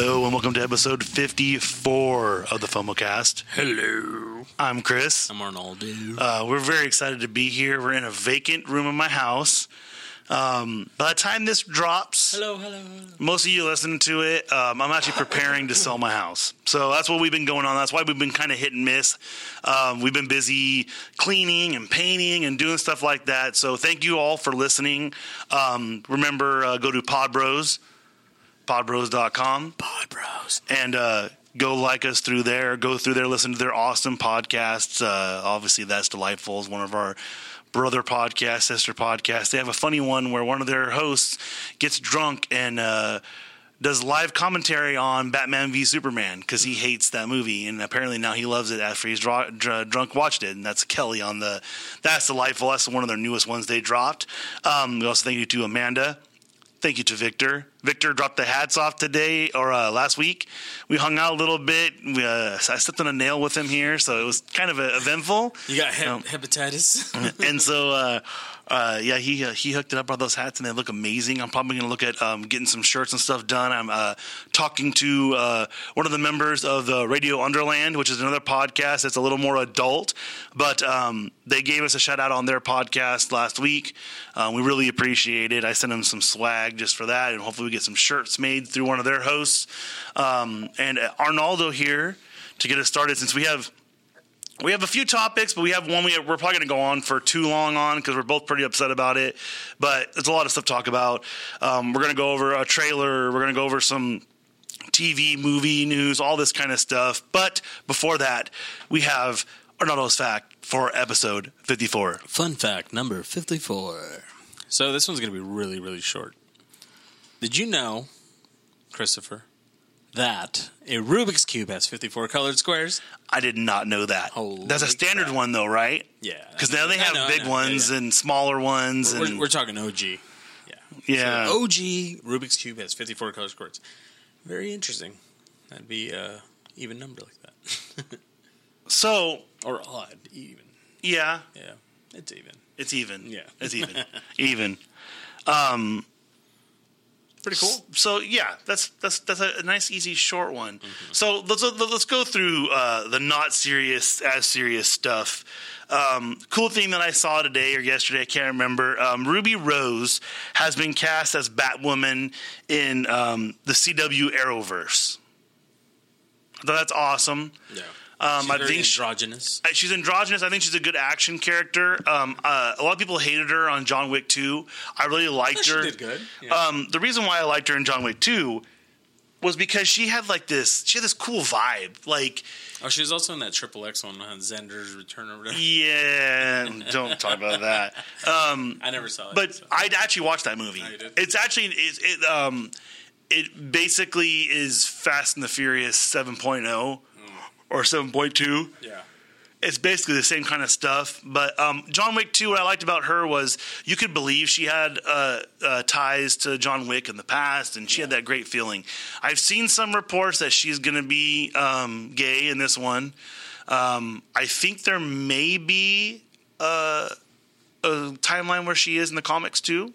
Hello and welcome to episode 54 of the FOMOcast. Hello. I'm Chris. I'm Arnold. Uh, we're very excited to be here. We're in a vacant room in my house. Um, by the time this drops, hello, hello. most of you listening to it, um, I'm actually preparing to sell my house. So that's what we've been going on. That's why we've been kind of hit and miss. Um, we've been busy cleaning and painting and doing stuff like that. So thank you all for listening. Um, remember, uh, go to Podbros, podbros.com. Pod Bros. and uh, go like us through there. Go through there, listen to their awesome podcasts. Uh, obviously, that's delightful. Is one of our brother podcasts, sister podcasts. They have a funny one where one of their hosts gets drunk and. Uh, does live commentary on Batman v Superman because he hates that movie, and apparently now he loves it after he's dra- dr- drunk watched it. And that's Kelly on the. That's delightful. That's one of their newest ones they dropped. Um, we also thank you to Amanda. Thank you to Victor. Victor dropped the hats off today or uh, last week. We hung out a little bit. We, uh, I stepped on a nail with him here, so it was kind of uh, eventful. You got he- Um, hepatitis? and so, uh, uh, yeah, he uh, he hooked it up on those hats, and they look amazing. I'm probably going to look at um, getting some shirts and stuff done. I'm uh, talking to uh, one of the members of the Radio Underland, which is another podcast that's a little more adult, but um, they gave us a shout out on their podcast last week. Um, we really appreciate it. I sent them some swag just for that, and hopefully we get some shirts made through one of their hosts. Um, and uh, Arnaldo here to get us started, since we have we have a few topics, but we have one we, we're probably going to go on for too long on because we're both pretty upset about it. But it's a lot of stuff to talk about. Um, we're going to go over a trailer. We're going to go over some TV, movie news, all this kind of stuff. But before that, we have Arnaldo's fact for episode 54. Fun fact number 54. So this one's going to be really, really short. Did you know, Christopher, that a Rubik's Cube has 54 colored squares? I did not know that. Holy That's a standard crap. one, though, right? Yeah. Because now they have know, big ones Yeah, yeah. and smaller ones. We're, and we're talking OG. Yeah. yeah. So OG Rubik's Cube has 54 colored squares. Very interesting. That'd be a even number like that. so, or odd, even. yeah, Yeah. It's even. it's even. Yeah. It's even. even. Um, Pretty cool. so yeah, that's that's that's a, nice, easy, short one. Mm-hmm. So let's let's go through uh, the not serious as serious stuff. Um, cool thing that I saw today or yesterday, I can't remember. Um, Ruby Rose has been cast as Batwoman in um, the CW Arrowverse. I thought that's awesome. Yeah. Um, She's I think she- androgynous. uh, She's androgynous. I think she's a good action character. Um, uh, a lot of people hated her on John Wick 2. I really liked She her. did good. Yeah. Um, the reason why I liked her in John Wick 2 was because she had like this. She had this cool vibe. Like, oh, she was also in that Triple X one, uh, Xander's Return or whatever. yeah, don't talk about that. Um, I never saw it. but so. I'd actually watched that movie. Oh, you did? It's actually it, it um it basically is Fast and the Furious 7.0 or 7.2. yeah. it's basically the same kind of stuff. But um, John Wick 2, what I liked about her was you could believe she had uh, uh, ties to John Wick in the past, and she had that great feeling. I've seen some reports that she's going to be um, gay in this one. Um, I think there may be a, a timeline where she is in the comics too.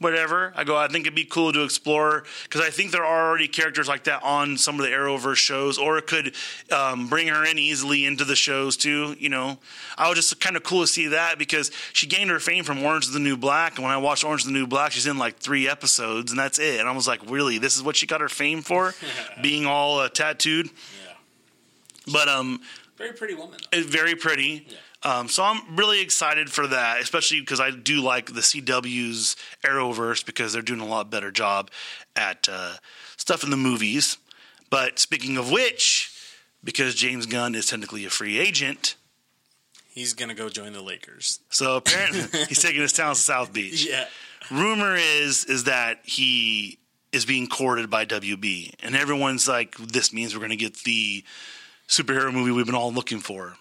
Whatever I go, I think it'd be cool to explore because I think there are already characters like that on some of the Arrowverse shows, or it could um, bring her in easily into the shows too. You know, I was just kind of cool to see that because she gained her fame from Orange is the New Black, and when I watched Orange is the New Black, she's in like three episodes, and that's it. And I was like, really, this is what she got her fame for, being all uh, tattooed. Yeah. But um, Very pretty woman. Though. very pretty. Um, so I'm really excited for that, especially because I do like the CW's Arrowverse because they're doing a lot better job at uh, stuff in the movies. But speaking of which, because James Gunn is technically a free agent, He's gonna go join the Lakers. so apparently he's taking his talents to South Beach. Yeah. Rumor is is that he is being courted by WB, and everyone's like, "This means we're going to get the superhero movie we've been all looking for."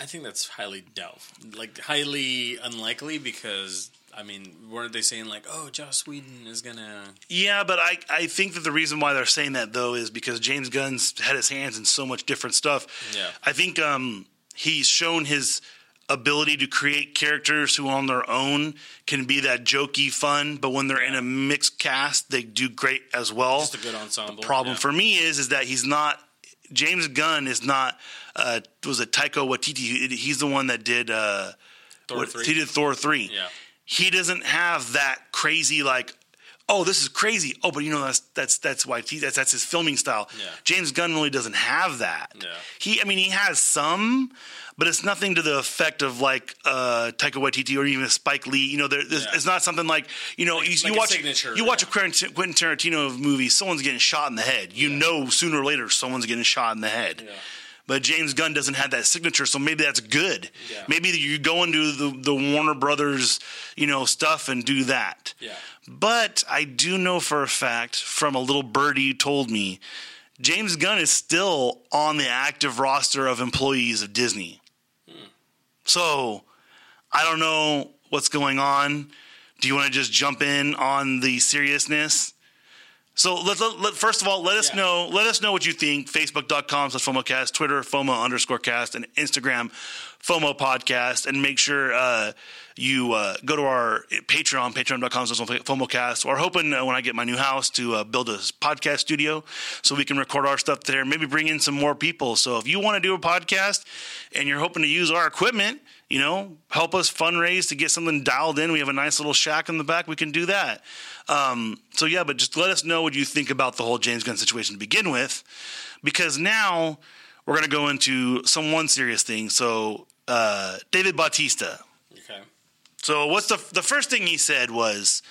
I think that's highly doubtful, like highly unlikely because I mean, weren't they saying like, oh, Joss Whedon is gonna? Yeah, but I, I think that the reason why they're saying that though is because James Gunn's had his hands in so much different stuff. Yeah. I think um, he's shown his ability to create characters who on their own can be that jokey fun, but when they're in a mixed cast, they do great as well. Just a good ensemble. The problem yeah. for me is is that he's not James Gunn is not uh, was it Taika Waititi? He's the one that did uh, Thor what- 3. He did Thor three. Yeah. He doesn't have that crazy like. Oh, this is crazy. Oh, but you know that's that's that's why he, that's that's his filming style. Yeah. James Gunn really doesn't have that. Yeah. He, I mean, he has some, but it's nothing to the effect of like uh, Taika Waititi or even Spike Lee. You know, there, there's- Yeah. it's not something like you know you, like you watch you watch a Quentin Quentin Tarantino movie, someone's getting shot in the head. You know, sooner or later, someone's getting shot in the head. But James Gunn doesn't have that signature, so maybe that's good. Yeah. Maybe you go into the the Warner Brothers, you know, stuff and do that. Yeah. But I do know for a fact from a little birdie you told me, James Gunn is still on the active roster of employees of Disney. Hmm. So I don't know what's going on. Do you want to just jump in on the seriousness? So let, let, let- first of all, let us Yeah. know. Let us know what you think. Facebook.com slash FOMOcast, Twitter FOMO underscore cast, and Instagram FOMO podcast. And make sure uh, you uh, go to our Patreon, Patreon.com slash FOMOcast. We're hoping uh, when I get my new house to uh, build a podcast studio so we can record our stuff there. Maybe bring in some more people. So if you want to do a podcast and you're hoping to use our equipment, you know, help us fundraise to get something dialed in. We have a nice little shack in the back. We can do that. Um, so yeah, but just let us know what you think about the whole James Gunn situation to begin with, because now we're going to go into some one serious thing. So uh, David Bautista. Okay. So what's the the first thing he said was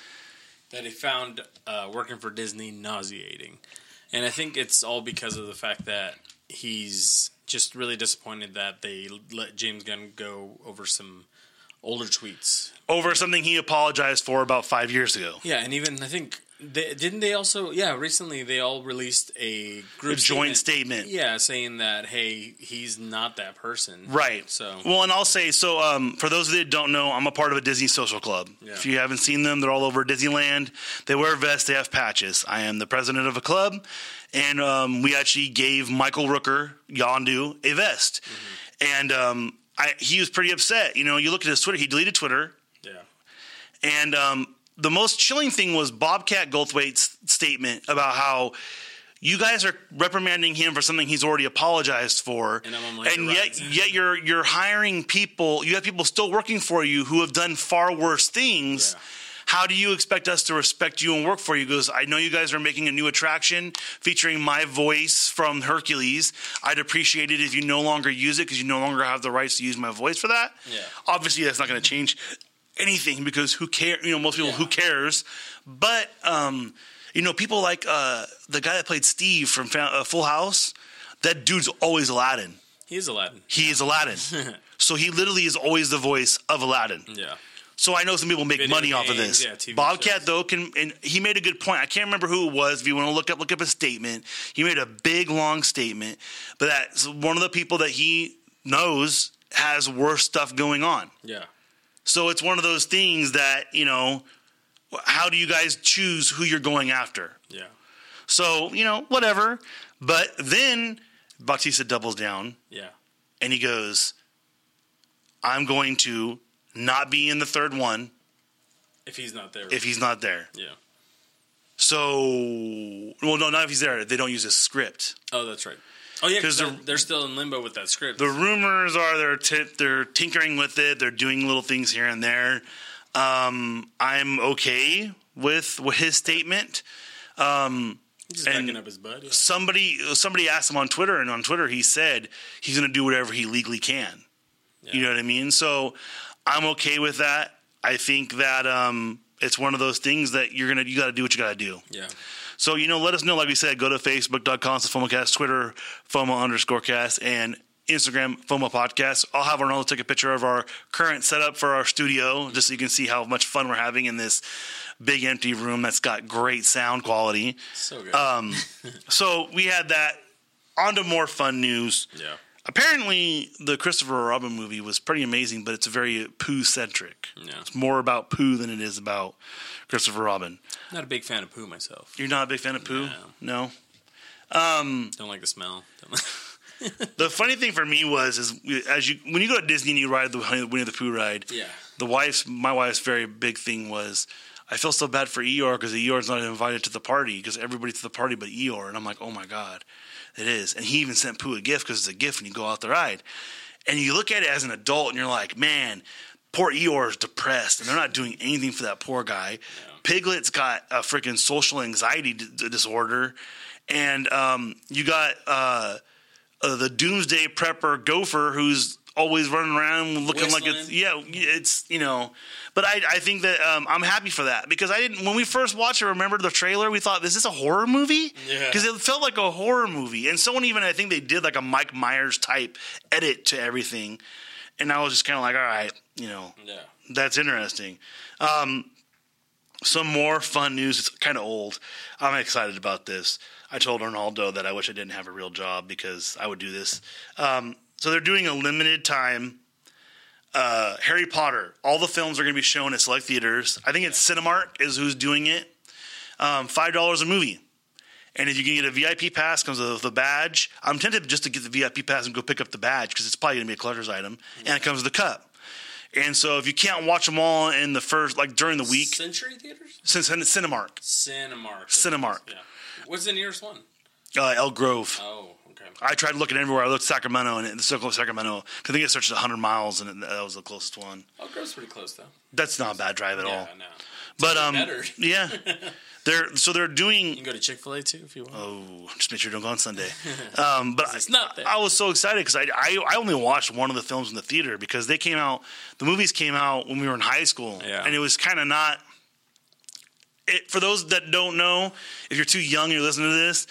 That he found uh, working for Disney nauseating. And I think it's all because of the fact that he's just really disappointed that they let James Gunn go over some older tweets. over something he apologized for about five years ago. Yeah, and even I think they, didn't they also yeah recently they all released a group A joint statement. Yeah, saying that hey he's not that person. Right. So well, and I'll say so. Um, for those of that don't know, I'm a part of a Disney social club. Yeah. If you haven't seen them, they're all over Disneyland. They wear vests. They have patches. I am the president of a club, and um, we actually gave Michael Rooker Yondu a vest, Mm-hmm. and um, I, he was pretty upset. You know, you look at his Twitter. He deleted Twitter. yeah And um, the most chilling thing was Bobcat Goldthwait's statement about how you guys are reprimanding him for something he's already apologized for, And and yet yet you're you're hiring people. You have people still working for you who have done far worse things. Yeah. How do you expect us to respect you and work for you? He goes, I know you guys are making a new attraction featuring my voice from Hercules. I'd appreciate it if you no longer use it because you no longer have the rights to use my voice for that. Yeah. Obviously, that's not going to change anything because who care? You know, most people Yeah. who cares. But um, you know, people like uh, the guy that played Steve from uh, Full House. That dude's always Aladdin. he is Aladdin. He is Aladdin. so he literally is always the voice of Aladdin. Yeah. So I know some people make Video money off of this. yeah, TV Bobcat shows. though can, and he made a good point. I can't remember who it was. If you want to look up, look up a statement. He made a big long statement, but that's one of the people that he knows has worse stuff going on. Yeah. So it's one of those things that you know. How do you guys choose who you're going after? Yeah. So you know, whatever. But then Bautista doubles down Yeah. and he goes, "I'm going to not be in the third one If he's not there. if he's not there." yeah. So, well, no, not if he's there. They don't use a script. Oh, that's right. Oh yeah, because they're, they're still in limbo with that script. The rumors are they're t- they're tinkering with it. They're doing little things here and there. Um, I'm okay with, with his statement. Um, and- his butt. Yeah. somebody somebody asked him on Twitter, and on Twitter he said he's going to do whatever he legally can. You know what I mean? So I'm okay with that. I think that um, it's one of those things that you're gonna you got to do what you got to do. Yeah. So, you know, let us know. Like we said, go to facebook.com slash FOMOcast, Twitter, FOMO underscore cast, and Instagram, FOMO podcast. I'll have Arnaldo take a picture of our current setup for our studio just so you can see how much fun we're having in this big empty room that's got great sound quality. So good. Um, so we had that. On to more fun news. yeah. Apparently, the Christopher Robin movie was pretty amazing, but it's very poo centric. Yeah. It's more about poo than it is about Christopher Robin. Not a big fan of poo myself. You're not a big fan of poo? No. No. Um, Don't like the smell. The funny thing for me was is as you when you go to Disney and you ride the Winnie the Pooh ride, Yeah. the wife's my wife's very big thing was I feel so bad for Eeyore because Eeyore's not invited to the party because everybody's to the party but Eeyore, and I'm like, oh my god, it is. And he even sent Pooh a gift because it's a gift when you go out the ride, and you look at it as an adult and you're like, man, poor Eeyore is depressed and they're not doing anything for that poor guy. Piglet's got a freaking social anxiety d- disorder, and um, you got uh, uh, the Doomsday Prepper Gopher who's always running around looking like it's yeah, it's you know. But I, I think that um, I'm happy for that because I didn't when we first watched it. Remember the trailer? We thought, this "Is this a horror movie?" Yeah. Because it felt like a horror movie, and someone even I think they did like a Mike Myers type edit to everything, and I was just kind of like, "All right, you know, Yeah. that's interesting." Um, some more fun news. It's kind of old. I'm excited about this. I told Ronaldo that I wish I didn't have a real job because I would do this. Um, so they're doing a limited time uh, Harry Potter. All the films are going to be shown at select theaters. I think it's Cinemark is who's doing it. Um, Five dollars a movie. And if you can get a VIP pass, comes with a badge. I'm tempted just to get the VIP pass and go pick up the badge because it's probably going to be a collector's item, and it comes with a cup. And so if you can't watch them all in the first, like during the week, Century Theaters? since Cinemark, Cinemark. Cinemark. Yeah. What's the nearest one? uh, Elk Grove. Oh, okay. I tried looking everywhere. I looked Sacramento and the circle of Sacramento. I think it searched 100 miles and that was the closest one. Oh, Grove's pretty close though. That's not a bad drive at Yeah, all. no. But um, better. yeah, they're so they're doing. You can go to Chick Fil A too if you want. Oh, just make sure you don't go on Sunday. Um, but It's not there. I, I was so excited because I, I I only watched one of the films in the theater because they came out. The movies came out when we were in high school, Yeah. and it was kind of not. It, for those that don't know, if you're too young, and you're listening to this.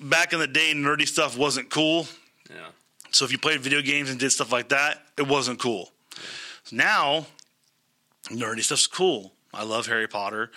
Back in the day, nerdy stuff wasn't cool. Yeah. So if you played video games and did stuff like that, it wasn't cool. Now, nerdy stuff's cool. I love Harry Potter.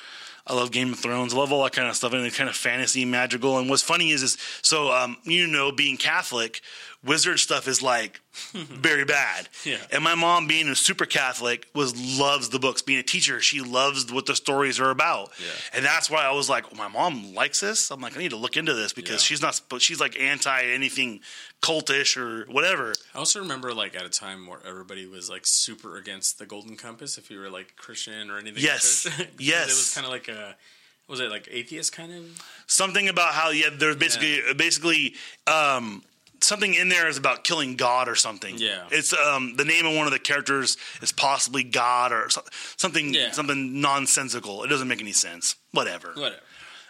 I love Game of Thrones. I love all that kind of stuff and it's kind of fantasy, magical. And what's funny is, is so um, you know, being Catholic, wizard stuff is like very bad. Yeah. And my mom, being a super Catholic, was loves the books. Being a teacher, she loves what the stories are about. Yeah. And that's why I was like, oh, my mom likes this. I'm like, I need to look into this because Yeah. she's not. But she's like anti anything cultish or whatever. I also remember like at a time where everybody was like super against the Golden Compass if you were like Christian or anything. Yes. Yes. It was kind of like a was it like atheist kind of? something about how yeah there's basically basically um something in there is about killing god or something Yeah. it's um the name of one of the characters is possibly god or so, something Yeah. something nonsensical it doesn't make any sense whatever Whatever.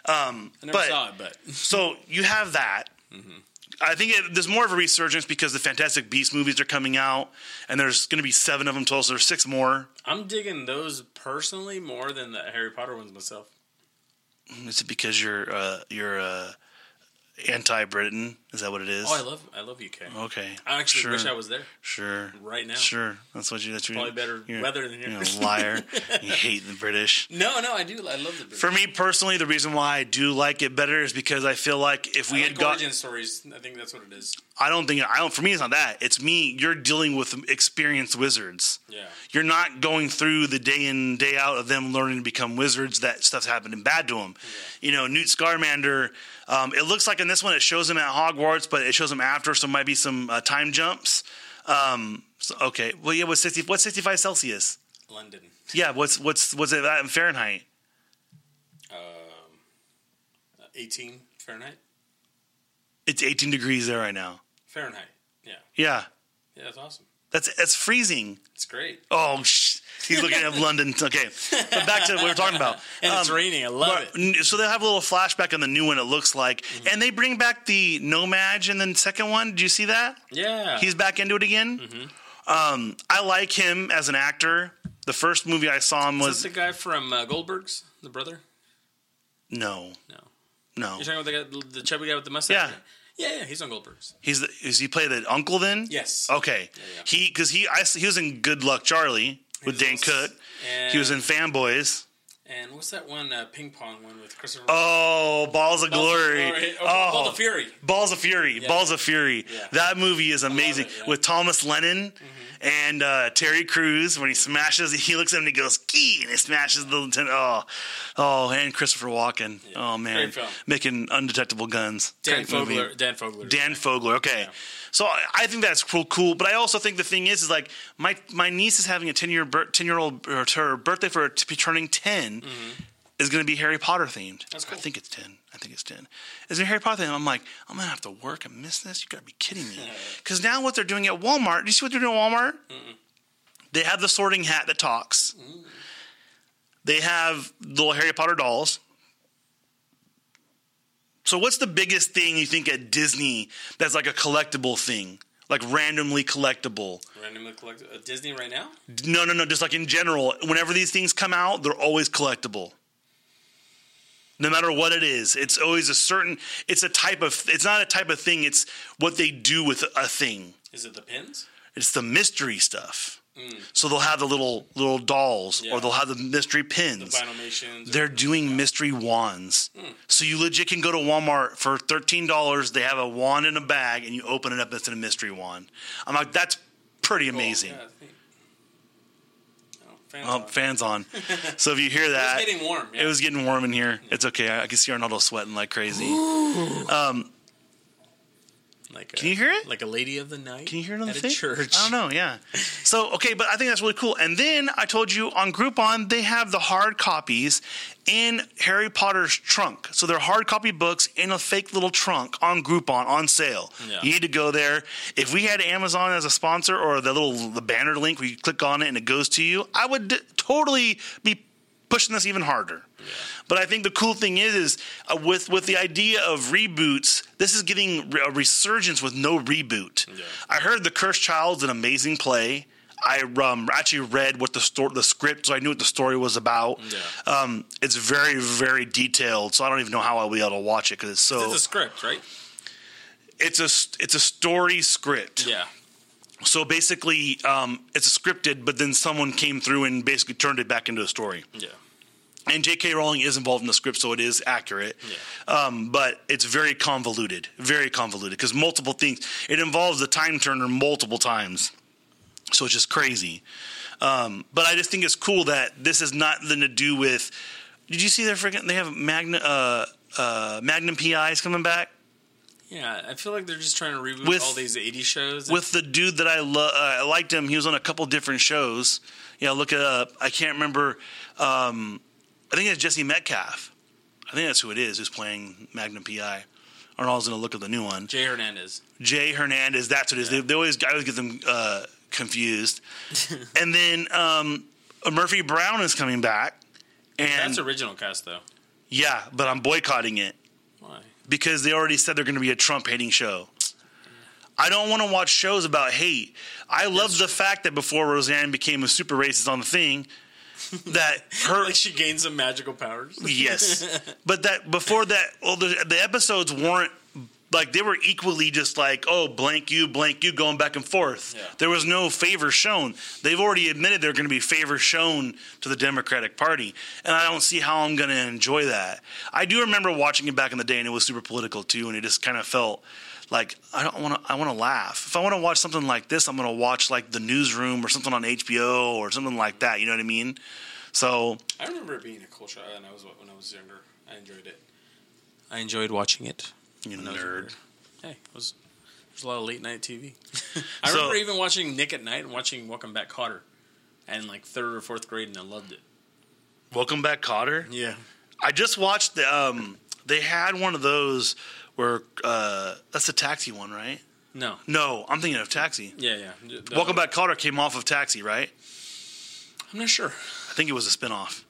um I never but saw it, but so you have that I think it, there's more of a resurgence because the Fantastic Beast movies are coming out, and there's going to be seven of them total. So there's six more. I'm digging those personally more than the Harry Potter ones myself. Is it because you're uh, you're uh, anti-Britain? Is that what it is? Oh, I love I love UK. okay. I actually sure. wish I was there Sure. right now. Sure. That's what you. That's Probably better you're, weather than You're here. a liar. you hate the British. No, no, I do. I love the British. For me personally, the reason why I do like it better is because I feel like if we I had like got, stories. I think that's what it is. I don't think I don't. For me, it's not that. It's me. You're dealing with experienced wizards. Yeah. You're not going through the day in day out of them learning to become wizards. That stuff's happening bad to them. You know, Newt Scamander. Um, it looks like in this one it shows him at Hogwarts, but it shows them after, so might be some uh, time jumps. Um, so, okay. Well, yeah. What's sixty? What's sixty-five Celsius? London. Yeah. What's what's what's it that in Fahrenheit? Um, 18 Fahrenheit. It's 18 degrees there right now. Fahrenheit. Yeah. Yeah. Yeah, that's awesome. That's that's freezing. It's great. Oh, he's looking at London. Okay, but back to what we were talking about. And it's Um, raining. I love but- it. Mm-hmm. So they'll have a little flashback on the new one. It looks like, and they bring back the No-Maj in the second one. Did you see that? Yeah. He's back into it again. Mm-hmm. Um, I like him as an actor. The first movie I saw him Is was this the guy from uh, Goldberg's, the brother? no, No. no. You're talking about the, guy, the chubby guy with the mustache? Yeah. Yeah, yeah, he's on Goldberg's. He's the, is he play the uncle then? Yes. Okay. yeah. He because he I, he was in Good Luck Charlie with Dan Cook. He was in Fanboys. And what's that one uh, ping pong one with Christopher? Oh, Balls of Balls of Glory. Glory. Oh, Balls of Fury. Balls of Fury. Balls of Fury. Yeah. That movie is amazing it, yeah. Mm-hmm. with Thomas Lennon and uh, Terry Crews when he smashes. He looks at him and he goes key and he smashes the lieutenant. Oh, oh, and Christopher Walken. Oh man, making undetectable guns. Dan Great movie. Fogler. Dan Fogler. Dan Fogler. Okay. So I- think that's cool, cool. But I also think the thing is, is like my my niece is having a ten year ten year old or her birthday for her to be turning 10 is going to be Harry Potter themed. Mm-hmm. That's cool. I think it's ten. I think it's ten. Is it Harry Potter themed? I'm like, I'm gonna have to work and miss this. You gotta be kidding me. Because now what they're doing at Walmart? Do you see what they're doing at Walmart? They have the Sorting Hat that talks. They have little Harry Potter dolls. So, what's the biggest thing you think at Disney that's like a collectible thing, like randomly collectible? Randomly collectible. Uh, Disney right now? No, no, no. Just like in general, whenever these things come out, they're always collectible. No matter what it is, it's always a certain. It's a type of. It's not a type of thing. It's what they do with a thing. Is it the pins? It's the mystery stuff. So they'll have the little little dolls, Yeah. or they'll have the mystery pins. Or- They're doing mystery wands. Hmm. So you legit can go to Walmart for thirteen dollars. They have a wand in a bag, and you open it up. It's a mystery wand. I'm like, that's pretty Cool. amazing. Yeah, Oh, fans Oh, on. fans on. so if you hear that, It's getting warm. Yeah. it was getting warm in here. It's okay. I, I can see Arnaldo sweating like crazy. Um, like Can you hear it? Like a lady of the night. Can you hear it on the a thing? church? I don't know. Yeah. So okay, but I think that's really cool. And then I told you on Groupon they have the hard copies in Harry Potter's trunk. So they're hard copy books in a fake little trunk on Groupon on sale. Yeah. You need to go there. If we had Amazon as a sponsor or the little the banner link where you click on it and it goes to you, I would d- totally be pushing this even harder. But I think the cool thing is, is uh, with with the idea of reboots, this is getting a resurgence with no reboot. Yeah. I heard The Cursed Child's an amazing play. I um, actually read what the story, the script, so I knew what the story was about. Yeah. Um, it's very, very detailed, so I don't even know how I'll be able to watch it because it's so. It's a script, right? It's a it's a story script. Yeah. So basically, um, it's a scripted, but then someone came through and basically turned it back into a story. Yeah. And J.K. Rowling is involved in the script, so it is accurate. Yeah. Um, but it's very convoluted, very convoluted because multiple things. It involves the time turner multiple times, so it's just crazy. Um, but I just think it's cool that this has nothing to do with. Did you see their freaking? They have Magna, uh, uh, Magnum PIs coming back Yeah, I feel like they're just trying to reboot With- all these 80 shows. with the dude that I lo- uh, I liked him. He was on a couple different shows. Yeah, look it up. I can't remember. Um, I think it's Jesse Metcalfe. I think that's who it is who's playing Magnum PI. Arnold's going to look at the new one. Jay Hernandez. Jay Hernandez. That's what it is. They, they always I always get them uh, confused. and then um, Murphy Brown is coming back. And That's original cast, though. yeah, but I'm boycotting it? Because they already said they're going to be a Trump hating show. I don't want to watch shows about hate. I love the fact that before Roseanne became a super racist on the thing, that her Like she gained some magical powers. yes, but that before that, well, the, the episodes weren't like they were equally just like oh blank you blank you going back and forth. Yeah. There was no favor shown. They've already admitted they're going to be favor shown to the Democratic Party, and I don't see how I'm going to enjoy that. I do remember watching it back in the day, and it was super political too, and it just kind of felt like I don't want to. I want to laugh. If I want to watch something like this, I'm going to watch like the Newsroom or something on HBO or something like that. You know what I mean? So I remember it being a cool show, and I was when I was younger. I enjoyed it. I enjoyed watching it. You when I was nerd. younger. Hey, it was there's a lot of late night TV. I So- remember even watching Nick at Night and watching Welcome Back Kotter, and like third or fourth grade, and I loved it. Welcome back, Kotter. Yeah. I just watched the. Um, they had one of those where uh, that's the taxi one, right? No. No, I'm thinking of Taxi. Yeah, yeah. The- Welcome back, Kotter came off of Taxi, right? I'm not sure. I think it was a spinoff.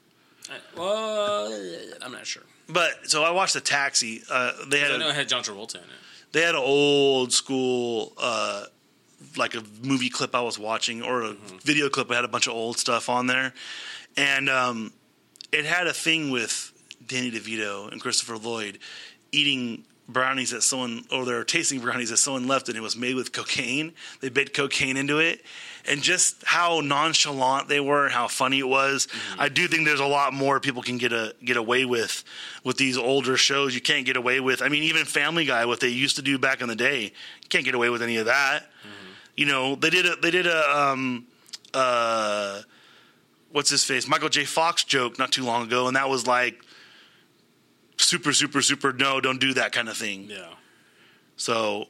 I, well, I'm not sure. But so I watched the Taxi. Uh, they had I know a, it had John Travolta in it. they had an old school uh, like a movie clip I was watching or a video clip that had a bunch of old stuff on there, and um, it had a thing with Danny DeVito and Christopher Lloyd eating brownies that someone, or they're tasting brownies that someone left, and it was made with cocaine. They bit cocaine into it, and just how nonchalant they were, and how funny it was. Mm-hmm. I do think there's a lot more people can get a get away with with these older shows. You can't get away with. I mean, even Family Guy, what they used to do back in the day, you can't get away with any of that. Mm-hmm. You know, they did a they did a um uh what's his face Michael J. Fox joke not too long ago, and that was like super super super no, don't do that kind of thing. Yeah. So,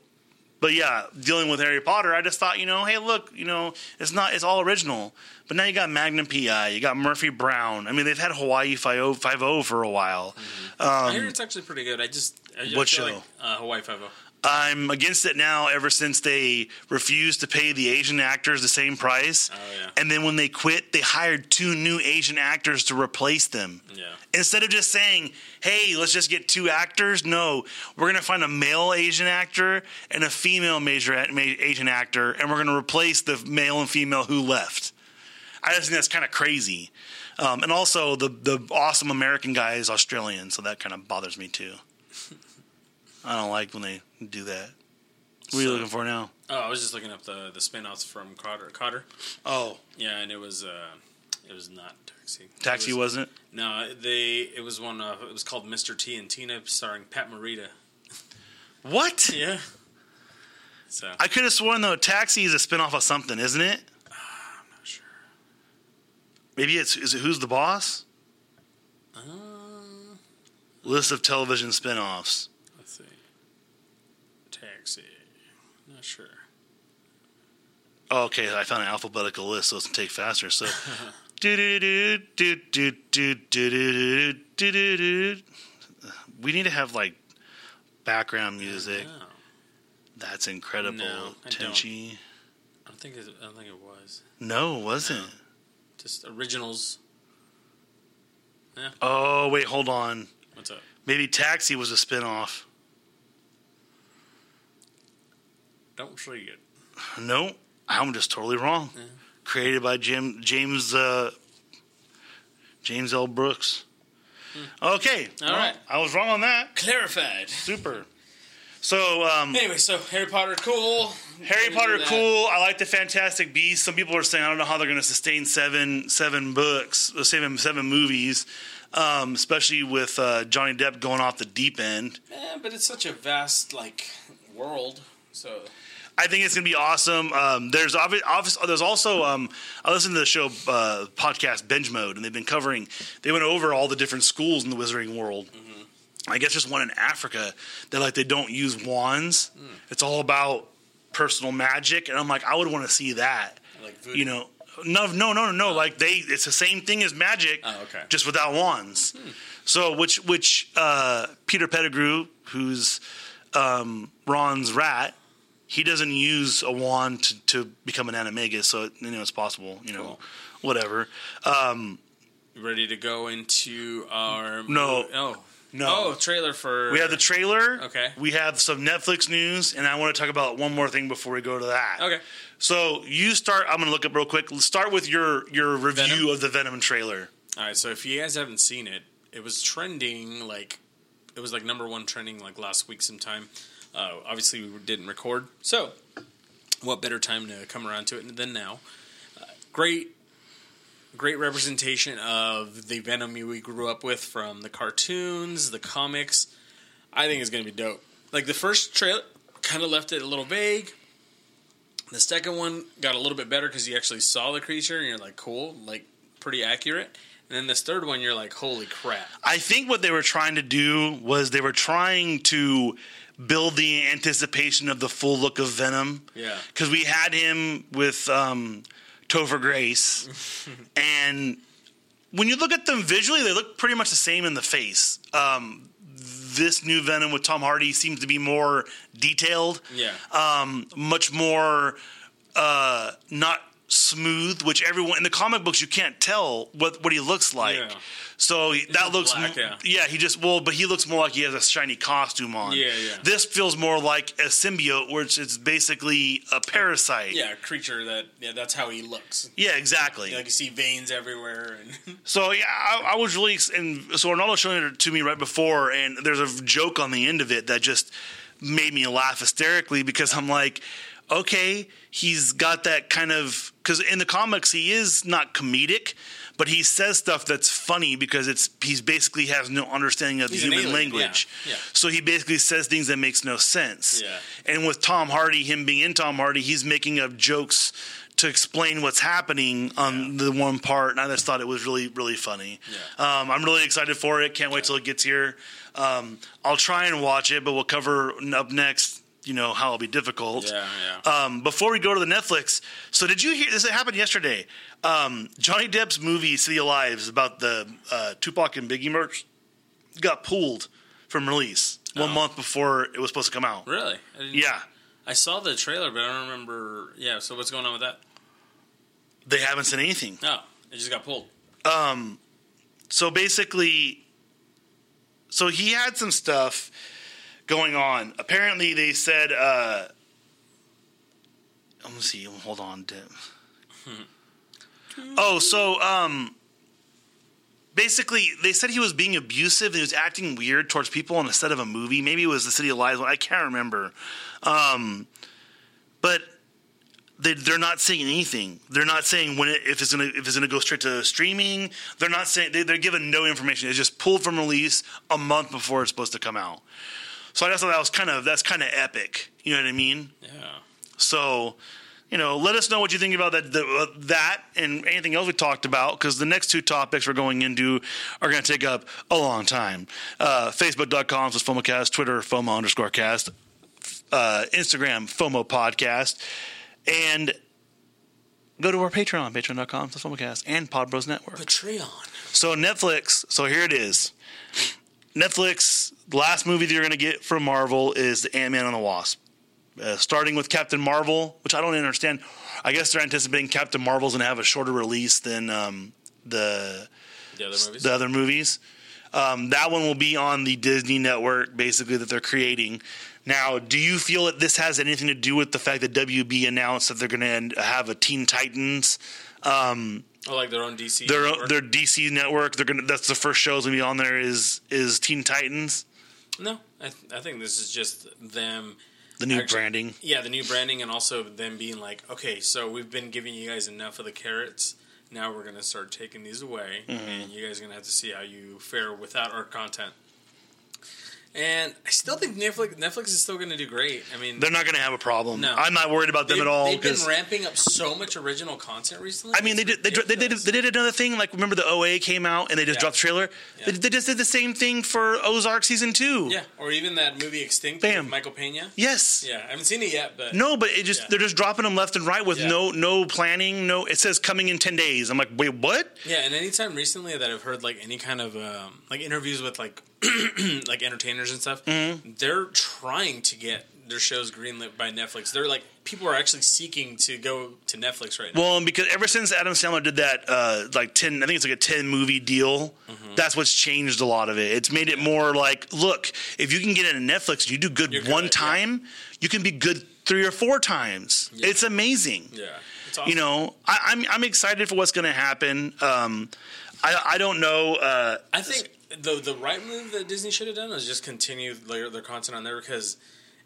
but yeah, dealing with Harry Potter, I just thought, you know, hey, look, you know, it's not, it's all original. But now you got Magnum PI, you got Murphy Brown. I mean, they've had Hawaii Five O for a while. I hear Um, it's actually pretty good. I just I just What show? Like, uh, Hawaii Five O. I'm against it now ever since they refused to pay the Asian actors the same price. Oh yeah. And then when they quit, they hired two new Asian actors to replace them. Yeah. Instead of just saying, hey, let's just get two actors, no, we're going to find a male Asian actor and a female major ma- Asian actor, and we're going to replace the male and female who left. I just think that's kind of crazy. Um, and also, the, the awesome American guy is Australian, so that kind of bothers me too. I don't like when they do that. What are you So- looking for now? Oh, I was just looking up the the spin-offs from Kotter. Kotter. Oh, Yeah, and it was uh, it was not Taxi. Taxi It was, wasn't it? No, they it was one. Uh, it was called Mr. T and Tina, starring Pat Morita. What? Yeah. So I could have sworn though, Taxi is a spinoff of something, isn't it? I'm not sure. Maybe it's is it Who's the Boss? Uh, List of television spinoffs. Galaxy. Not sure. Oh, okay, I found an alphabetical list, so it going take faster. So, we need to have like background music. That's incredible, no, I Tenchi. Don't. I don't think it, I don't think it was. No, it wasn't. No. Just originals. Yeah. Oh wait, hold on. What's up? Maybe Taxi was a spinoff. Don't see it. No, I'm just totally wrong. Yeah. Created by Jim James uh, James L. Brooks. Okay, Hmm. All well, right. I was wrong on that. Clarified. Super. So um, Anyway, so Harry Potter, cool. Harry Potter, cool. I like the Fantastic Beasts. Some people are saying I don't know how they're going to sustain seven seven books, seven seven movies, um, especially with uh, Johnny Depp going off the deep end. Eh, but it's such a vast like world. So I think it's going to be awesome. Um, there's obvi- obvious, there's also um, I listened to the show uh, podcast Binge Mode, and they've been covering. They went over all the different schools in the Wizarding world. I guess there's one in Africa that like they don't use wands. It's all about personal magic, and I'm like, I would want to see that. like voodoo. You know, no, no, no, no, no. Like they, it's the same thing as magic, Oh, okay. just without wands. So, which, which uh, Peter Pettigrew, who's um, Ron's rat, he doesn't use a wand to, to become an animagus, so you know it's possible. You know, Cool. whatever. Um, ready to go into our No. oh no, oh trailer for we have the trailer. Okay. We have some Netflix news, and I want to talk about one more thing before we go to that. okay So you start. I'm going to look up real quick. Let's start with your your review Venom? of the Venom trailer. all right so if you guys haven't seen it it was trending like it was like number one trending like last week sometime uh, obviously we didn't record. So what better time to come around to it than now? Uh, great great representation of the venom we grew up with from the cartoons the comics. I think it's going to be dope. Like the first trailer kind of left it a little vague. The second one got a little bit better because you actually saw the creature and you're like cool like pretty accurate. And then this third one you're like holy crap. I think what they were trying to do was they were trying to build the anticipation of the full look of Venom. Yeah. Because we had him with um, Topher Grace, and when you look at them visually, they look pretty much the same in the face. Um, this new Venom with Tom Hardy seems to be more detailed. yeah um, much more uh, not smooth, which everyone in the comic books you can't tell what what he looks like. Yeah. So that looks black, m- yeah. he just well, but he looks more like he has a shiny costume on. Yeah, yeah. This feels more like a symbiote, which is basically a parasite. Yeah, a creature that yeah, that's how he looks. Yeah, exactly. Like you see veins everywhere, and So yeah, I, I was really and so Ronaldo showed it to me right before, and there's a joke on the end of it that just made me laugh hysterically because I'm like, okay, he's got that kind of because in the comics he is not comedic. But he says stuff that's funny because it's he's basically has no understanding of the human language. yeah, yeah. So he basically says things that makes no sense. Yeah. And with Tom Hardy, him being in Tom Hardy, he's making up jokes to explain what's happening on the one part, and I just thought it was really, really funny. Um, I'm really excited for it. Can't wait till it gets here. Um, I'll try and watch it, but we'll cover up next. You know how it'll be difficult. yeah, yeah. Um, before we go to the Netflix, so did you hear this? happened yesterday. Um, Johnny Depp's movie "City of Lies" about the uh, Tupac and Biggie merch got pulled from release one Oh. month before it was supposed to come out. really? I didn't- Yeah, I saw the trailer, but I don't remember. Yeah, so what's going on with that? they haven't said anything. No, it just got pulled. Um, so basically, so he had some stuff going on. Apparently, they said, uh, let me see, hold on. Dim. oh, so um, basically, they said he was being abusive and he was acting weird towards people on the set of a movie. Maybe it was the City of Lies. I can't remember. Um, but they, they're not saying anything. They're not saying when it, if it's gonna if it's gonna go straight to streaming. They're not saying they, they're given no information. It's just pulled from release a month before it's supposed to come out. So I just thought that was kind of that's kind of epic. You know what I mean? Yeah. So, you know, let us know what you think about that the, uh, that and anything else we talked about because the next two topics we're going into are going to take up a long time. Uh, Facebook.com slash FOMOcast, Twitter FOMO underscore cast, uh, Instagram FOMO podcast, and go to our Patreon, patreon.com slash FOMOcast, and Pod Bros Network. Patreon. So Netflix. So here it is. Netflix. The last movie that you're going to get from Marvel is the Ant Man and the Wasp. Uh, starting with Captain Marvel, which I don't understand. I guess they're anticipating Captain Marvel's going to have a shorter release than um, the The other movies. the other movies. Um, that one will be on the Disney network, basically that they're creating. Now, do you feel that this has anything to do with the fact that WB announced that they're going to have a Teen Titans? Um, oh, like their own DC. their network? their DC network. They're gonna. That's the first show show's gonna be on there. Is is Teen Titans no, I, th- I think this is just them. the new Actually- branding? Yeah, the new branding, and also them being like, okay, so we've been giving you guys enough of the carrots. Now we're gonna start taking these away, Mm-hmm. and you guys are gonna have to see how you fare without our content. And I still think Netflix Netflix is still gonna do great. I mean, They're not gonna have a problem. No. I'm not worried about them they've, at all. they've been ramping up so much original content recently. I mean, they did, they, did- they did they did another thing. Like remember the OA came out and they just Yeah. dropped the trailer. They, Yeah. they just did the same thing for Ozark season two. Yeah, or even that movie Extinct Bam. with Michael Pena. Yes. Yeah, I haven't seen it yet, but No, but it just Yeah. they're just dropping them left and right with no no planning. No, it says coming in ten days. I'm like, wait, what? Yeah, and anytime recently that I've heard like any kind of um, like interviews with like like entertainers and stuff, Mm-hmm. they're trying to get their shows greenlit by Netflix. They're like people are actually seeking to go to Netflix right now. Well, because ever since Adam Sandler did that, uh, like ten, I think it's like a ten movie deal. Mm-hmm. That's what's changed a lot of it. It's made it more like, look, if you can get into Netflix, you do good You're one good, time, you can be good three or four times. It's amazing. yeah, it's awesome. You know, I, I'm I'm excited for what's going to happen. Um, I I don't know. Uh, I think the the right move that Disney should have done is just continue their, their content on there because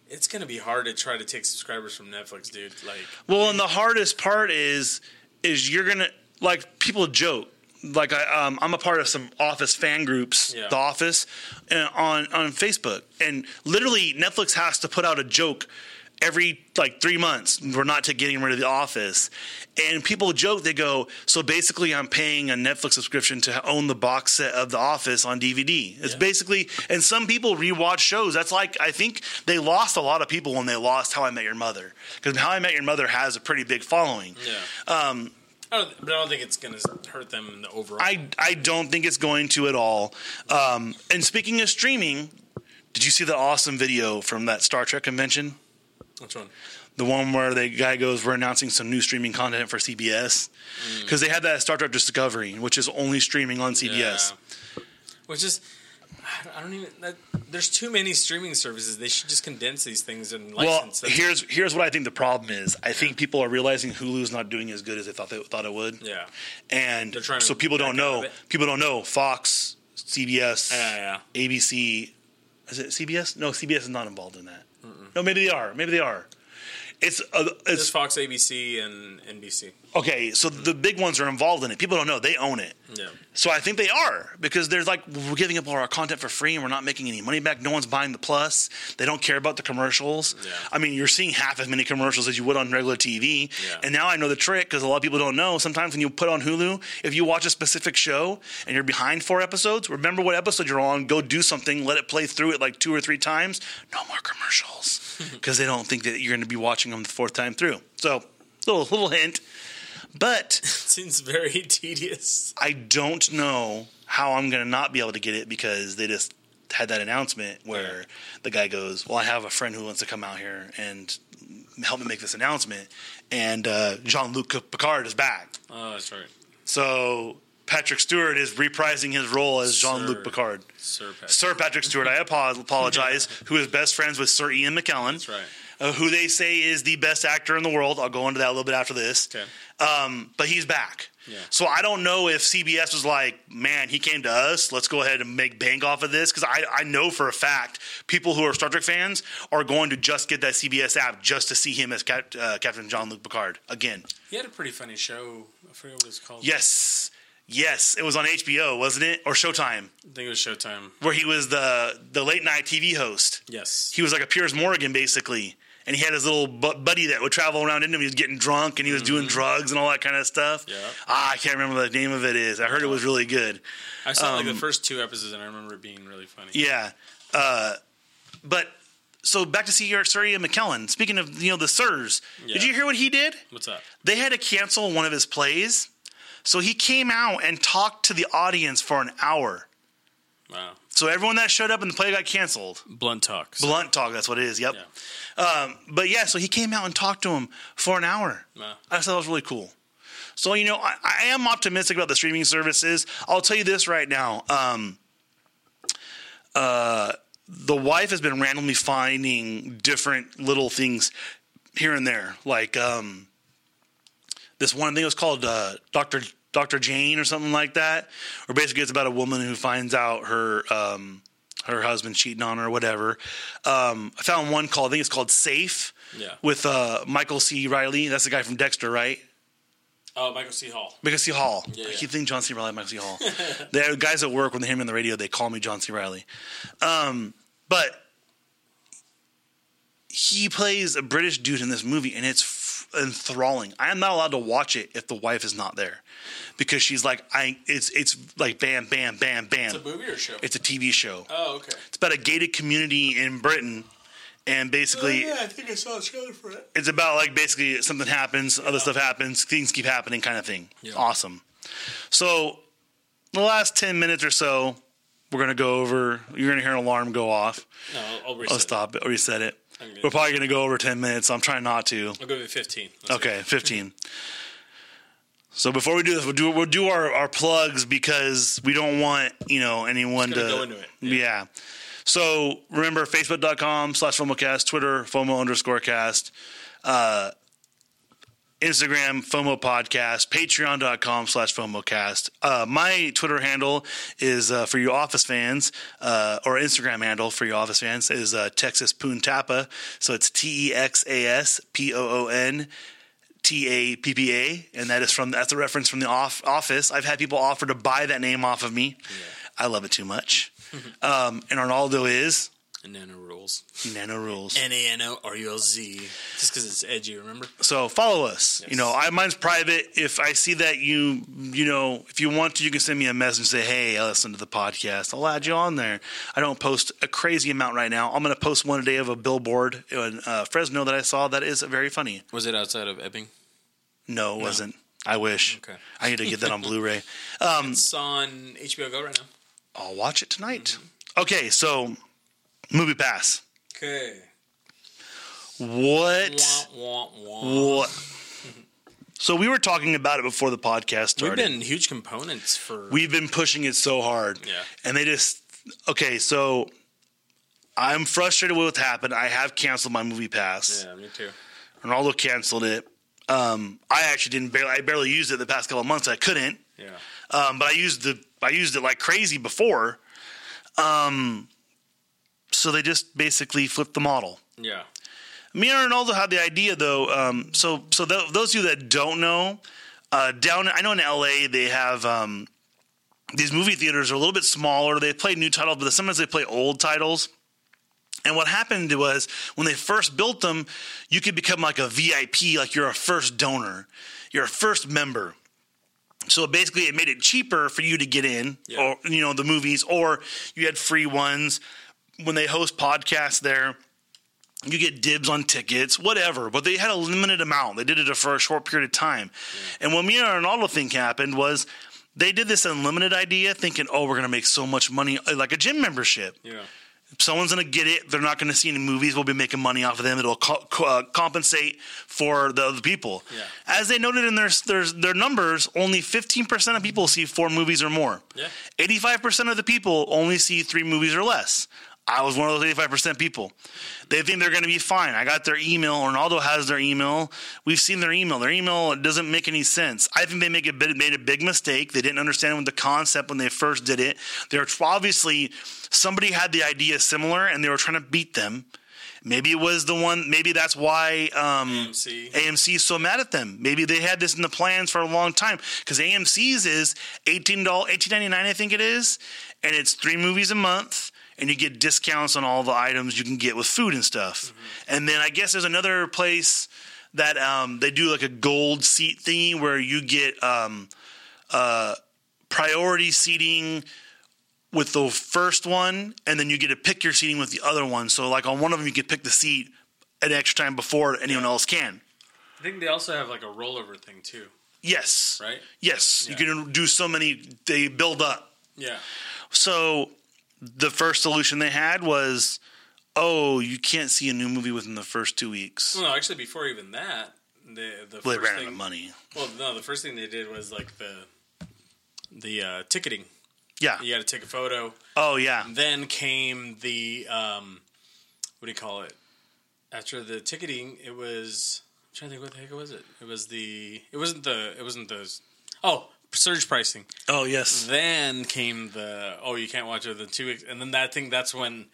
it's going to be hard to try to take subscribers from Netflix, dude. Like, Well, and the hardest part is is you're gonna like people joke. Like I, um, I'm a part of some Office fan groups, Yeah. The Office, on on Facebook, and literally Netflix has to put out a joke every like three months. We're not to getting rid of The Office, and people joke. They go, so basically, I'm paying a Netflix subscription to own the box set of The Office on DVD. It's Yeah. basically, and some people rewatch shows. That's like I think they lost a lot of people when they lost How I Met Your Mother because How I Met Your Mother has a pretty big following. yeah, Um, I don't, but I don't think it's going to hurt them in the overall. I I don't think it's going to at all. Um, and speaking of streaming, did you see the awesome video from that Star Trek convention? Which one? The one where the guy goes, "We're announcing some new streaming content for CBS," because mm. they had that Star Trek Discovery, which is only streaming on CBS. Yeah. Which is, I don't- even. That, there's too many streaming services. They should just condense these things and Well, license them. here's here's what I think the problem is. I think people are realizing Hulu's not doing as good as they thought they thought it would, yeah, and They're trying so people don't know. People don't know Fox, CBS, yeah, yeah. ABC. Is it CBS? No, CBS is not involved in that. No, maybe they are. Maybe they are. It's uh, There's it's Fox, ABC, and NBC. Okay. So the big ones are involved in it. People don't know they own it. Yeah, So I think they are because there's like we're giving up all our content for free and we're not making any money back. No one's buying the plus. They don't care about the commercials. Yeah. I mean, you're seeing half as many commercials as you would on regular TV. Yeah. And now I know the trick because a lot of people don't know. Sometimes when you put on Hulu, if you watch a specific show and you're behind four episodes, remember what episode you're on. Go do something. Let it play through it like two or three times. No more commercials because they don't think that you're going to be watching them the fourth time through. So little little hint. But seems very tedious. I don't know how I'm going to not be able to get it because they just had that announcement where Yeah. the guy goes, "Well, I have a friend who wants to come out here and help me make this announcement," and uh, Jean Luc Picard is back. Oh, that's right, So Patrick Stewart is reprising his role as Jean Luc Picard. Sir Patrick. Sir Patrick Stewart, I apo- apologize, who is best friends with Sir Ian McKellen, That's right. Uh, who they say is the best actor in the world. I'll go into that a little bit after this. Okay. Um, but he's back. Yeah. So I don't know if CBS was like, man, he came to us. Let's go ahead and make bank off of this. Because I, I know for a fact people who are Star Trek fans are going to just get that CBS app just to see him as Cap, uh, Captain Jean-Luc Picard again. He had a pretty funny show. I forget what it's called. Yes. Yes. It was on HBO, wasn't it? Or Showtime, I think it was Showtime. where he was the, the late night TV host. Yes. He was like a Piers Morgan, basically. And he had his little buddy that would travel around into him. He was getting drunk and he was doing drugs and all that kind of stuff. Yeah. Ah, I can't remember what the name of it is. I heard it was really good. I saw like um, the first two episodes, and I remember it being really funny. Yeah. Uh, but so back to see your Sir McKellen. Speaking of you know the Sirs, did you hear what he did? What's up? They had to cancel one of his plays, so he came out and talked to the audience for an hour. Wow. So everyone that showed up and the play got canceled. Blunt talks. Blunt talk, that's what it is. Yep. Yeah. Um, but yeah, so he came out and talked to him for an hour. Wow. I thought that was really cool. So you know, I, I am optimistic about the streaming services. I'll tell you this right now. Um, uh, the wife has been randomly finding different little things here and there, like um, this one thing was called uh, Doctor Doctor Jane or something like that, or basically it's about a woman who finds out her um, her husband cheating on her or whatever. Um, I found one called I think it's called Safe Yeah. with uh, Michael C. Riley. That's the guy from Dexter, right? Oh, Michael C. Hall. Michael C. Hall. Yeah, I yeah. keep thinking John C. Reilly, Michael C. Hall. the guys at work when they hear me on the radio, they call me John C. Reilly. Um, but he plays a British dude in this movie, and it's enthralling. I am not allowed to watch it if the wife is not there, because she's like, I. It's it's like bam, bam, bam, bam. It's a movie or show? It's a TV show. oh, okay. It's about a gated community in Britain, and basically Oh, I think I saw a trailer for it. it's about like basically something happens, other stuff happens, things keep happening, kind of thing. Yeah. Awesome. So, the last ten minutes or so, we're gonna go over. You're gonna hear an alarm go off. No, I'll, I'll reset. I'll stop it or reset it. We're probably gonna go over ten minutes. So I'm trying not to. I'll go with 15. Let's Okay, fifteen. So before we do this, we'll do we'll do our, our plugs because we don't want you know anyone to go into it. Yeah. Yeah. So remember Facebook.com slash FOMOcast, Twitter, FOMO underscore cast, uh, Instagram, FOMO podcast, Patreon.com slash FOMOcast. Uh, my Twitter handle is uh, for you Office fans, uh, or Instagram handle for you Office fans is uh, Texas Poon Tappa. So it's T E X A S P O O N. T A P P A, and that is from that's a reference from the off, office. I've had people offer to buy that name off of me. I love it too much. um, and Arnaldo is Nano rules. Nano Rules. N A N O R U L Z. Just because it's edgy, remember? So follow us. Yes. You know, I mine's private. If I see that you, you know, if you want to, you can send me a message and say, "Hey, I listened to the podcast." I'll add you on there. I don't post a crazy amount right now. I'm going to post one a day of a billboard in uh, Fresno that I saw that is very funny. Was it outside of Ebbing? No, it wasn't. I wish. Okay. I need to get that on Blu-ray. Um, It's on HBO Go right now. I'll watch it tonight. Okay, so MoviePass. Okay. What? Wah, wah, wah. What? so we were talking about it before the podcast started. We've been huge components for. We've been pushing it so hard. Yeah. And they just okay, so I'm frustrated with what happened. I have canceled my MoviePass. yeah, me too. Ronaldo canceled it. Um, I actually didn't barely I barely used it the past couple of months. I couldn't. Yeah. Um, but I used the I used it like crazy before. Um, so they just basically flipped the model. Yeah. Me and Ronaldo had the idea though. Um, so so th- those of you that don't know, uh, down I know in LA they have um, these movie theaters are a little bit smaller. They play new titles, but sometimes they play old titles. And what happened was when they first built them, you could become like a VIP, like you're a first donor, you're a first member. So basically, it made it cheaper for you to get in, Yeah. or you know, the movies, or you had free ones. When they host podcasts there, you get dibs on tickets, whatever. But they had a limited amount. They did it for a short period of time. And what me and Ronaldo think happened was they did this unlimited idea, thinking, "Oh, we're going to make so much money, like a gym membership." Yeah. someone's going to get it. They're not going to see any movies. We'll be making money off of them. It'll co- co- uh, compensate for the other people. Yeah. As they noted in their, their their numbers, only 15% of people see four movies or more. Yeah. 85% of the people only see three movies or less. I was one of those 85% people. They think they're going to be fine. I got their email. Ronaldo has their email. We've seen their email. Their email doesn't make any sense. I think they make a bit, made a big mistake. They didn't understand the concept when they first did it. They're obviously somebody had the idea similar and they were trying to beat them. Maybe it was the one. Maybe that's why um, AMC. AMC is so mad at them. Maybe they had this in the plans for a long time because AMC's is eighteen dollars, eighteen ninety nine, I think it is, and it's three movies a month, and you get discounts on all the items you can get with food and stuff. And then I guess there's another place that um, they do like a gold seat thingy where you get um, uh, priority seating with the first one, and then you get to pick your seating with the other one. So like on one of them, you can pick the seat an extra time before anyone else can. I think they also have like a rollover thing too, Yes. right? Yes. Yeah. You can do so many, they build up. Yeah. So the first solution they had was, oh, you can't see a new movie within the first two weeks. Well, no, actually, before even that, the the Well, they first ran out thing. of money. Well, no, the first thing they did was like the the uh, ticketing. Yeah. You got to take a photo. Oh, yeah. Then came the um, what do you call it? After the ticketing, it was. I'm trying to think what the heck was it? It was the. It wasn't the. It wasn't the. Oh, surge pricing. Oh, yes. Then came the. Oh, you can't watch it within two weeks, and then that thing. That's when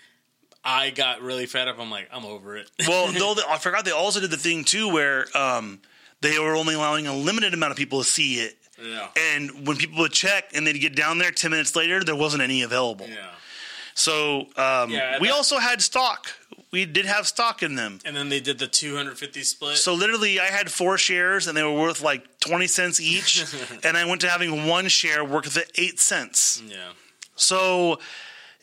I got really fed up. I'm like, I'm over it. well, though they, I forgot they also did the thing too where um, they were only allowing a limited amount of people to see it. yeah. And when people would check and they'd get down there 10 minutes later, there wasn't any available. Yeah. So um, Yeah, we that- also had stock. We did have stock in them. And then they did the 250 split. So literally, I had four shares and they were worth like 20 cents each. and I went to having one share worth at eight cents. yeah. So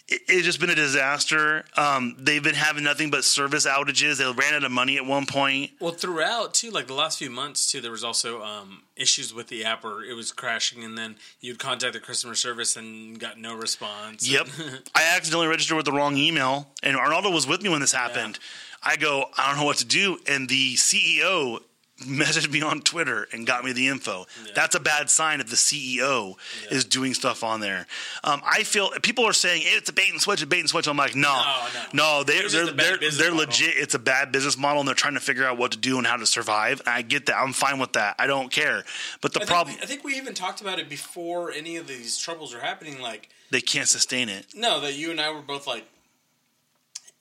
it's just been a disaster. Um, they've been having nothing but service outages. They ran out of money at one point. Well, throughout too, like the last few months too, there was also um, issues with the app where it was crashing, and then you'd contact the customer service and got no response. Yep. I accidentally registered with the wrong email, and Arnaldo was with me when this happened. I go, I don't know what to do, and the CEO messaged me on Twitter and got me the info. That's a bad sign if the CEO is doing stuff on there. Um, I feel people are saying it's a bait and switch, a bait and switch. I'm like, no, No, no, they're they're just a bad they're, they're legit. It's a bad business model, and they're trying to figure out what to do and how to survive. And I get that. I'm fine with that. I don't care. But the I problem, we, I think we even talked about it before any of these troubles are happening. Like, they can't sustain it. no, that you and I were both like,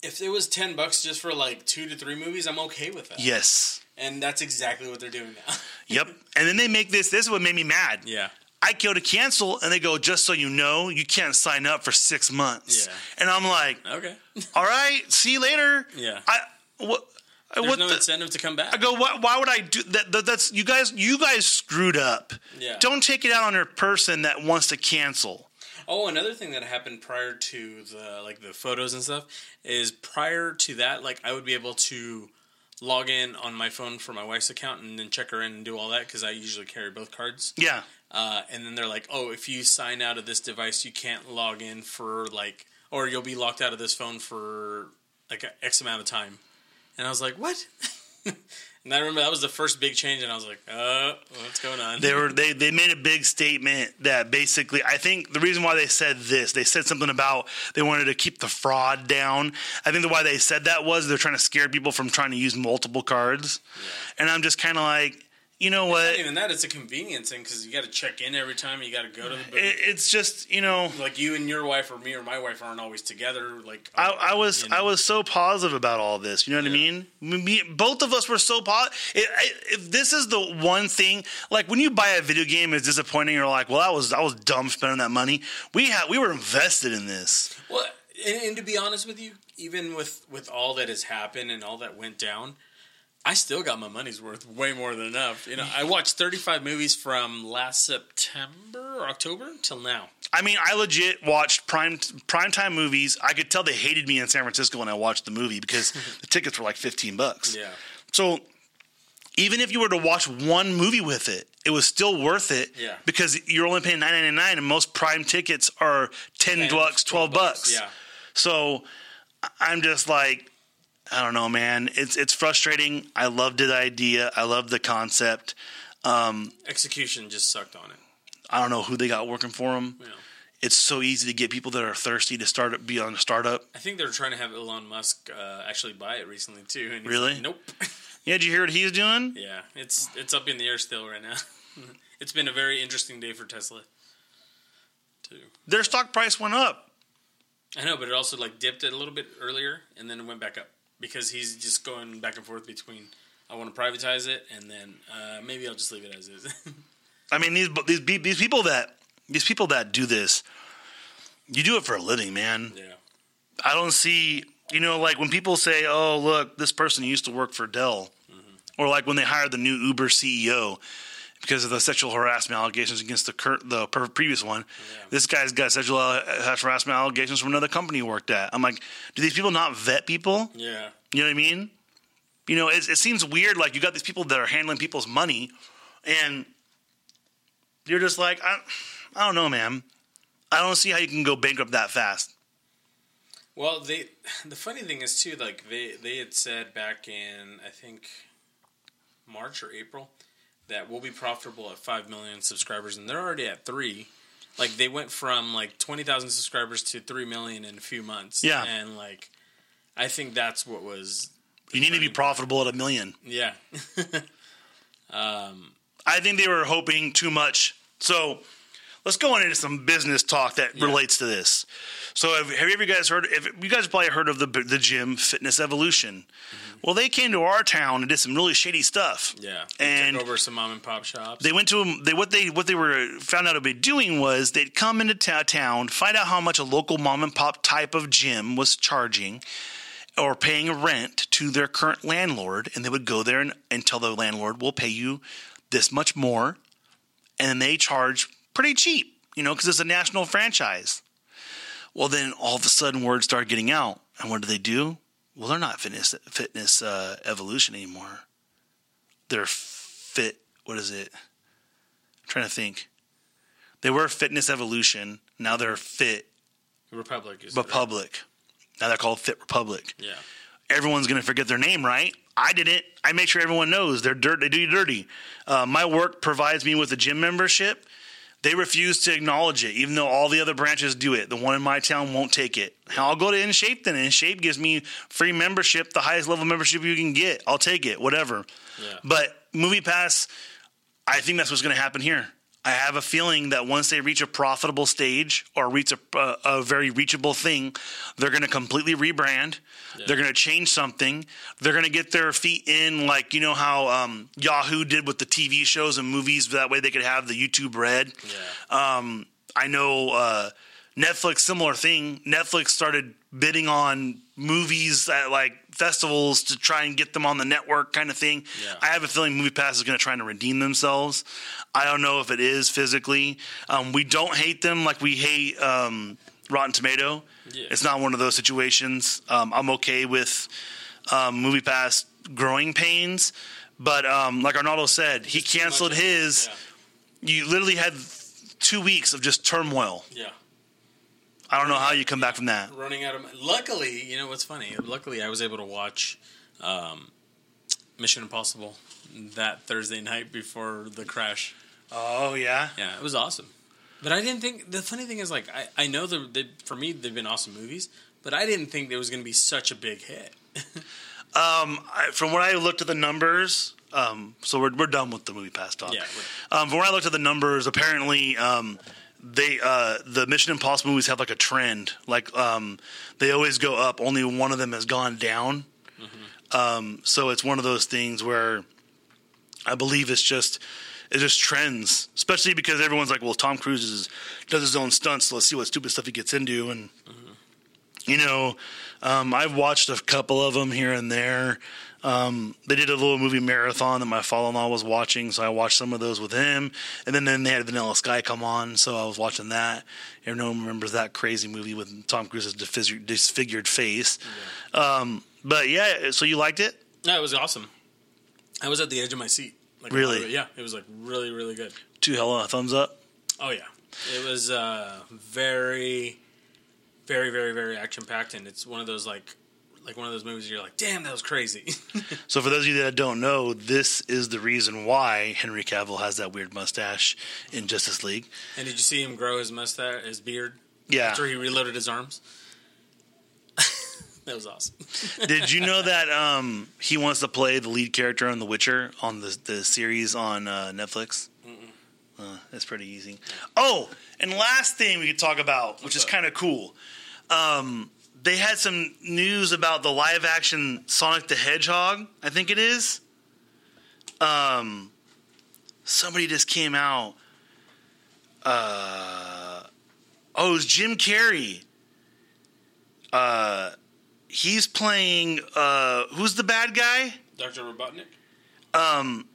if it was ten bucks just for like two to three movies, I'm okay with that. Yes. And that's exactly what they're doing now. Yep. And then they make this. This is what made me mad. yeah. I go to cancel, and they go, just so you know, you can't sign up for six months. Yeah. And I'm like, Okay. all right, see you later. Yeah. I what? There's what no the, incentive to come back. I go, why, why would I do that, that? That's you guys. You guys screwed up. Yeah. Don't take it out on a person that wants to cancel. Oh, another thing that happened prior to the like the photos and stuff is prior to that, like I would be able to log in on my phone for my wife's account and then check her in and do all that because I usually carry both cards. Yeah. Uh, and then they're like, "Oh, if you sign out of this device, you can't log in for like, or you'll be locked out of this phone for like X amount of time." and I was like, "What?" and I remember that was the first big change, and I was like, "Uh, what's going on?" They were they they made a big statement that basically I think the reason why they said this they said something about they wanted to keep the fraud down. I think the why they said that was they're trying to scare people from trying to use multiple cards, and I'm just kind of like. You know what? Not even that; it's a convenience thing because you got to check in every time. You got to go to the booth. It, it's just you know like you and your wife, or me or my wife, aren't always together. Like I, I was you know? I was so positive about all this. You know what I mean? Me, both of us were so positive. If this is the one thing, like when you buy a video game, it's disappointing. You're like, well, I was I was dumb spending that money. We had we were invested in this. Well, and, and to be honest with you, even with with all that has happened and all that went down, I still got my money's worth, way more than enough. You know, I watched 35 movies from last September or October till now. I mean, I legit watched prime primetime movies. I could tell they hated me in San Francisco when I watched the movie because the tickets were like 15 bucks. Yeah. So even if you were to watch one movie with it, it was still worth it. Yeah. Because you're only paying nine ninety nine, and most prime tickets are ten bucks, twelve bucks. Yeah. So I'm just like, I don't know, man. It's it's frustrating. I loved the idea. I loved the concept. Execution just sucked on it. I don't know who they got working for them. Know. It's so easy to get people that are thirsty to start be on a startup. I think they're trying to have Elon Musk uh, actually buy it recently too. And Really? like, nope. Yeah, did you hear what he's doing? yeah, it's it's up in the air still right now. it's been a very interesting day for Tesla. Too. Their stock price went up. I know, but it also like dipped it a little bit earlier and then it went back up because he's just going back and forth between I want to privatize it and then uh, maybe I'll just leave it as is. I mean these these these people that these people that do this, you do it for a living, man. yeah. I don't see, you know, like when people say, "Oh, look, this person used to work for Dell," or like when they hired the new Uber CEO because of the sexual harassment allegations against the cur- the per- previous one. Yeah. This guy's got sexual uh, harassment allegations from another company he worked at. I'm like, do these people not vet people? Yeah. You know what I mean? You know, it, it seems weird. Like you got these people that are handling people's money, and you're just like, I, I don't know, man. I don't see how you can go bankrupt that fast. Well, they the funny thing is too, like they they had said back in I think March or April that we'll be profitable at five million subscribers, and they're already at three. Like they went from like twenty thousand subscribers to three million in a few months. Yeah. and like I think that's what was You need to be profitable at a million. yeah. Um, I think they were hoping too much. So let's go on into some business talk that Yeah. relates to this. So have, have you ever guys heard? If you guys probably heard of the the gym Fitness Evolution. Mm-hmm. Well, they came to our town and did some really shady stuff. yeah, And- took over some mom and pop shops. They went to them. They what they what they were found out to be doing was they'd come into ta- town, find out how much a local mom and pop type of gym was charging or paying rent to their current landlord, and they would go there and, and tell the landlord, "We'll pay you this much more," and then they charge pretty cheap, you know, because it's a national franchise. Well, then all of a sudden, word started getting out, and what do they do? Well, they're not fitness fitness uh, evolution anymore. They're fit. What is it? I'm trying to think. They were Fitness Evolution. Now they're Fit Republic is Republic. Now they're called Fit Republic. Yeah, Everyone's going to forget their name, right? I didn't. I make sure everyone knows they're dirt. They do you dirty. Uh, my work provides me with a gym membership. They refuse to acknowledge it, even though all the other branches do it. The one in my town won't take it. I'll go to InShape then. InShape gives me free membership, the highest level membership you can get. I'll take it, whatever. yeah. But MoviePass, I think that's what's going to happen here. I have a feeling that once they reach a profitable stage or reach a, a, a very reachable thing, they're going to completely rebrand. They're going to change something. They're going to get their feet in, like you know how um, Yahoo did with the TV shows and movies. That way they could have the YouTube Red. yeah. Um, I know uh, Netflix, similar thing. Netflix started bidding on movies at like festivals to try and get them on the network, kind of thing. Yeah. I have a feeling MoviePass is going to try and redeem themselves. I don't know if it is physically. Um, we don't hate them like we hate um, Rotten Tomato. Yeah. It's not one of those situations. Um, I'm okay with um, MoviePass growing pains. But um, like Arnaldo said, he canceled his. Yeah. You literally had two weeks of just turmoil. yeah. I don't know how you come back from that. running out of. Luckily, you know what's funny? Luckily, I was able to watch um, Mission Impossible that Thursday night before the crash. Oh yeah. Yeah, it was awesome. But I didn't think the funny thing is like I, I know that they, for me they've been awesome movies, but I didn't think there was going to be such a big hit. Um, I, from when I looked at the numbers, um, so we're we're done with the MoviePass talk. Yeah, Um, from when I looked at the numbers, apparently, um, they uh, the Mission Impossible movies have like a trend. Like um, they always go up. Only one of them has gone down. Um, so it's one of those things where I believe it's just it just trends, especially because everyone's like, well, Tom Cruise is, does his own stunts, so let's see what stupid stuff he gets into, and you know, um, I've watched a couple of them here and there. Um, they did a little movie marathon that my father-in-law was watching, so I watched some of those with him. And then, then they had Vanilla Sky come on, so I was watching that. Everyone remembers that crazy movie with Tom Cruise's disfigured, disfigured face. Um, but yeah, so you liked it? No, it was awesome. I was at the edge of my seat. Like Really? Yeah, it was like really really good. Two hell of a thumbs up. Oh yeah, it was uh, very, very, very, very action packed, and it's one of those like, like one of those movies you're like, damn, that was crazy. So for those of you that don't know, this is the reason why Henry Cavill has that weird mustache in Justice League. and did you see him grow his mustache, his beard Yeah. after he reloaded his arms? that was awesome. Did you know that um, he wants to play the lead character on The Witcher on the the series on uh, Netflix? Uh, that's pretty easy. Oh, and last thing we could talk about, which What's is kind of cool. Um, they had some news about the live action Sonic the Hedgehog. I think it is. Um, somebody just came out. Uh, oh, it was Jim Carrey. Uh, he's playing. Uh, who's the bad guy? Doctor Robotnik. Um,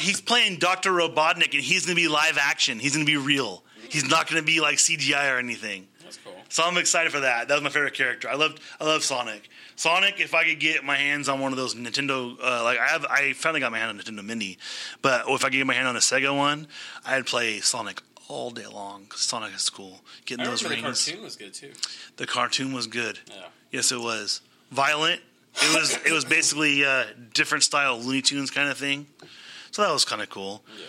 he's playing Doctor Robotnik, and he's going to be live action. He's going to be real. He's not going to be like CGI or anything. That's cool. So I'm excited for that. That was my favorite character. I loved I love Sonic. Sonic, if I could get my hands on one of those Nintendo, uh, like I have, I finally got my hand on Nintendo Mini, but if I could get my hand on a Sega one, I'd play Sonic all day long. 'cause Sonic is cool. Getting I those rings. the cartoon was good too. The cartoon was good. Yeah. Yes, it was violent. It was it was basically a different style Looney Tunes kind of thing. So that was kind of cool. Yeah.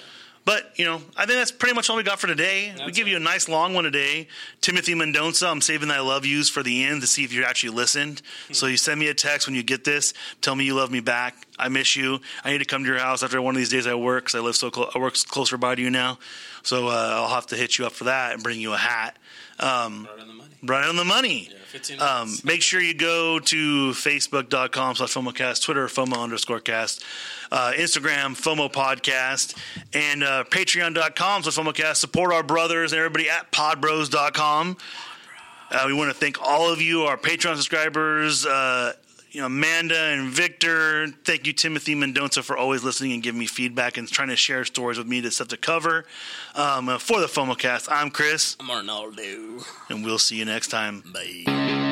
But you know, I think that's pretty much all we got for today. we That's give you a nice long one today. Timothy Mendonça, I'm saving thy love yous for the end to see if you actually listened. Hmm. so you send me a text when you get this. Tell me you love me back. I miss you. I need to come to your house after one of these days I work because I live so close. I work closer by to you now. So uh, I'll have to hit you up for that and bring you a hat. Um, Right on the money. right on the money. Yeah, 15 Um, make sure you go to facebook.com slash FOMOcast, Twitter, FOMO underscore cast, uh, Instagram, FOMO podcast, and uh, patreon.com slash FOMOcast. Support our brothers and everybody at podbros.com. Uh, we want to thank all of you, our Patreon subscribers, uh, you know, Amanda and Victor. Thank you, Timothy Mendonça, for always listening and giving me feedback and trying to share stories with me to stuff to cover. Um, uh, for the FOMOcast, I'm Chris, I'm Arnaldo. and we'll see you next time. Bye.